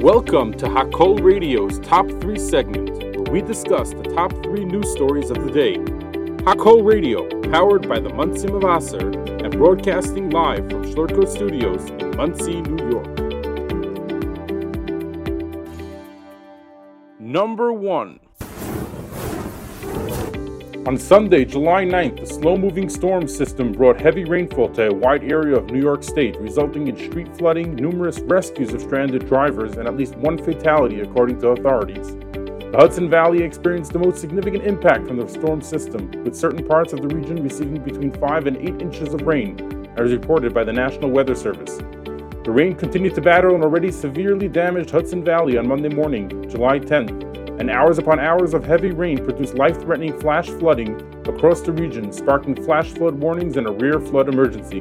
Welcome to Hakol Radio's Top 3 segment, where we discuss the top 3 news stories of the day. Hakol Radio, powered by the Monsey Mevaser and broadcasting live from Schlurko Studios in Monsey, New York. Number 1 on Sunday, July 9th, the slow moving storm system brought heavy rainfall to a wide area of New York State, resulting in street flooding, numerous rescues of stranded drivers, and at least one fatality, according to authorities. The Hudson Valley experienced the most significant impact from the storm system, with certain parts of the region receiving between 5 and 8 inches of rain, as reported by the National Weather Service. The rain continued to batter an already severely damaged Hudson Valley on Monday morning, July 10th, and hours upon hours of heavy rain produced life threatening flash flooding across the region, sparking flash flood warnings and a rare flood emergency.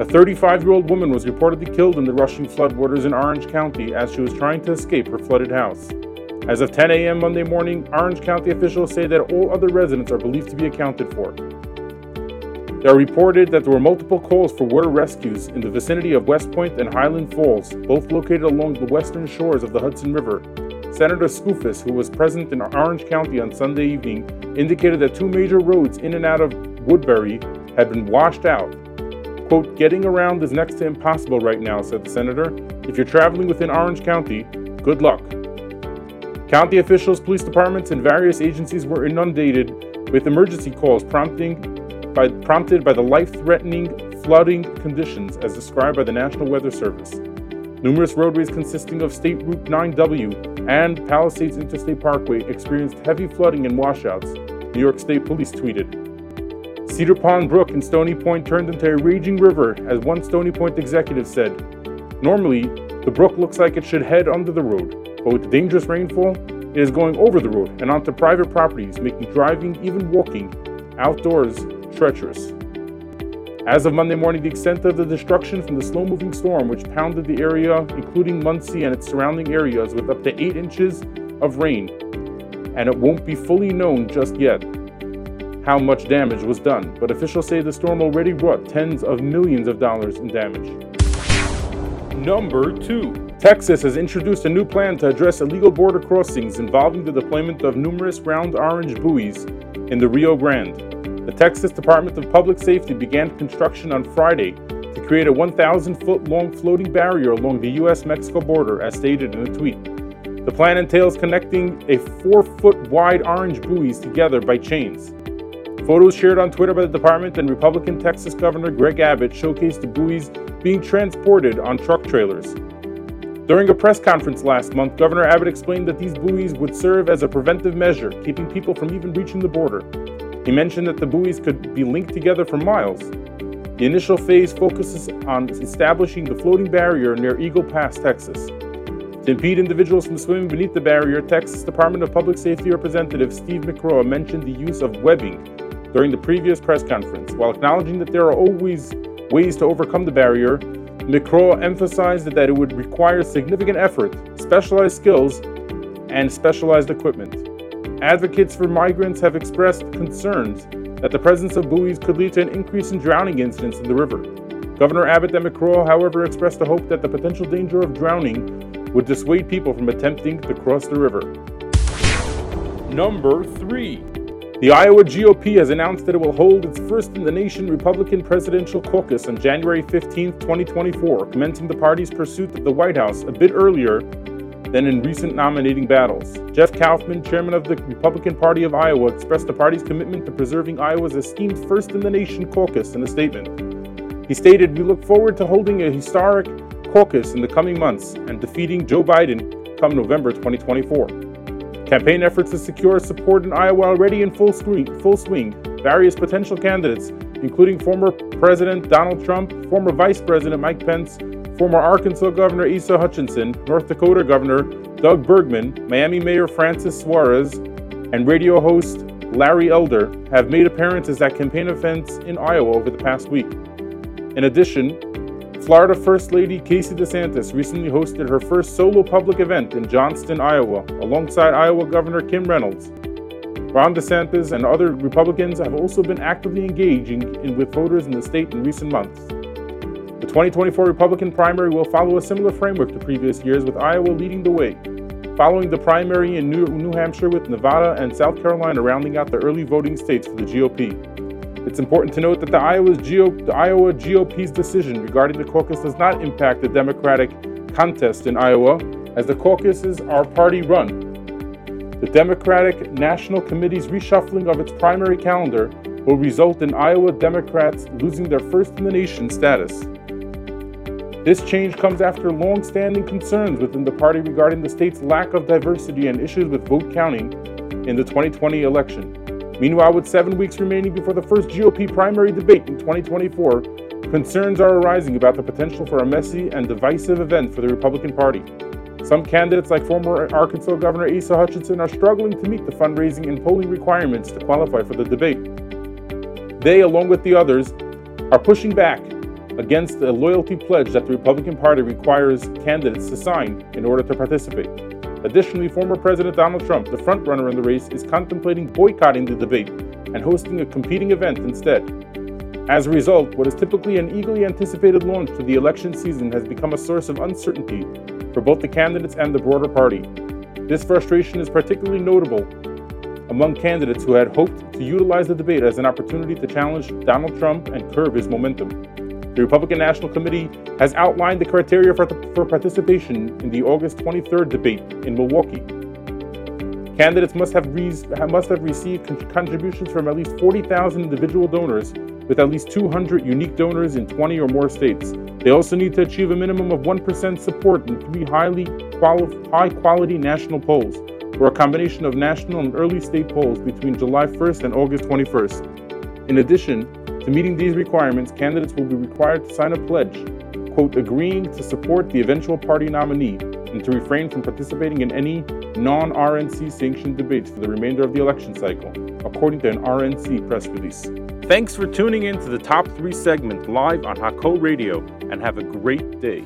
A 35 year old woman was reportedly killed in the rushing floodwaters in Orange County as she was trying to escape her flooded house. As of 10 a.m. Monday morning, Orange County officials say that all other residents are believed to be accounted for. They are reported that there were multiple calls for water rescues in the vicinity of West Point and Highland Falls, both located along the western shores of the Hudson River, Senator Skoufis, who was present in Orange County on Sunday evening, indicated that two major roads in and out of Woodbury had been washed out. Quote, getting around is next to impossible right now, said the senator. If you're traveling within Orange County, good luck. County officials, police departments, and various agencies were inundated with emergency calls by, prompted by the life threatening flooding conditions as described by the National Weather Service. Numerous roadways consisting of State Route 9W and Palisades Interstate Parkway experienced heavy flooding and washouts, New York State Police tweeted. Cedar Pond Brook in Stony Point turned into a raging river, as one Stony Point executive said. Normally, the brook looks like it should head under the road, but with the dangerous rainfall, it is going over the road and onto private properties, making driving, even walking, outdoors treacherous. As of Monday morning, the extent of the destruction from the slow moving storm, which pounded the area, including Monsey and its surrounding areas, with up to 8 inches of rain, and it won't be fully known just yet how much damage was done, but officials say the storm already brought tens of millions of dollars in damage. Number 2. Texas has introduced a new plan to address illegal border crossings involving the deployment of numerous round orange buoys in the Rio Grande. The Texas Department of Public Safety began construction on Friday to create a 1,000 foot long floating barrier along the U.S. Mexico border, as stated in a tweet. The plan entails connecting a 4 foot wide orange buoys together by chains. Photos shared on Twitter by the department and Republican Texas Governor Greg Abbott showcased the buoys being transported on truck trailers. During a press conference last month, Governor Abbott explained that these buoys would serve as a preventive measure, keeping people from even reaching the border. He mentioned that the buoys could be linked together for miles. The initial phase focuses on establishing the floating barrier near Eagle Pass, Texas. To impede individuals from swimming beneath the barrier, Texas Department of Public Safety Representative Steve McCraw mentioned the use of webbing during the previous press conference. While acknowledging that there are always ways to overcome the barrier, McCraw emphasized that it would require significant effort, specialized skills, and specialized equipment. Advocates for migrants have expressed concerns that the presence of buoys could lead to an increase in drowning incidents in the river. Governor Abbott and McCraw, however, expressed the hope that the potential danger of drowning would dissuade people from attempting to cross the river. Number 3. The Iowa GOP has announced that it will hold its first in the nation Republican presidential caucus on January 15, 2024, commencing the party's pursuit of the White House a bit earlier than in recent nominating battles. Jeff Kaufman, chairman of the Republican Party of Iowa, expressed the party's commitment to preserving Iowa's esteemed first in the nation caucus in a statement. He stated, We look forward to holding a historic caucus in the coming months and defeating Joe Biden come November 2024. Campaign efforts to secure support in Iowa already in full swing, full swing. Various potential candidates, including former President Donald Trump, former Vice President Mike Pence, former Arkansas Governor Asa Hutchinson, North Dakota Governor Doug Burgum, Miami Mayor Francis Suarez, and radio host Larry Elder have made appearances at campaign events in Iowa over the past week. In addition, Florida First Lady Casey DeSantis recently hosted her first solo public event in Johnston, Iowa, alongside Iowa Governor Kim Reynolds. Ron DeSantis and other Republicans have also been actively engaging in, with voters in the state in recent months. 2024 Republican primary will follow a similar framework to previous years, with Iowa leading the way. Following the primary in New, New Hampshire, with Nevada and South Carolina rounding out the early voting states for the GOP. It's important to note that the, Iowa's the Iowa GOP's decision regarding the caucus does not impact the Democratic contest in Iowa, as the caucuses are party run. The Democratic National Committee's reshuffling of its primary calendar will result in Iowa Democrats losing their first in the nation status. This change comes after long standing concerns within the party regarding the state's lack of diversity and issues with vote counting in the 2020 election. Meanwhile, with seven weeks remaining before the first GOP primary debate in 2024, concerns are arising about the potential for a messy and divisive event for the Republican Party. Some candidates, like former Arkansas Governor Asa Hutchinson, are struggling to meet the fundraising and polling requirements to qualify for the debate. They, along with the others, are pushing back against the loyalty pledge that the Republican Party requires candidates to sign in order to participate. Additionally, former President Donald Trump, the frontrunner in the race, is contemplating boycotting the debate and hosting a competing event instead. As a result, what is typically an eagerly anticipated launch to the election season has become a source of uncertainty for both the candidates and the broader party. This frustration is particularly notable among candidates who had hoped to utilize the debate as an opportunity to challenge Donald Trump and curb his momentum. The Republican National Committee has outlined the criteria for, for participation in the August 23rd debate in Milwaukee. Candidates must have, re- must have received con- contributions from at least 40,000 individual donors, with at least 200 unique donors in 20 or more states. They also need to achieve a minimum of 1% support in three highly quali- high quality national polls, or a combination of national and early state polls between July 1st and August 21st. In addition, to meeting these requirements, candidates will be required to sign a pledge, quote, agreeing to support the eventual party nominee and to refrain from participating in any non RNC sanctioned debates for the remainder of the election cycle, according to an RNC press release. Thanks for tuning in to the top three segment live on Hakol Radio and have a great day.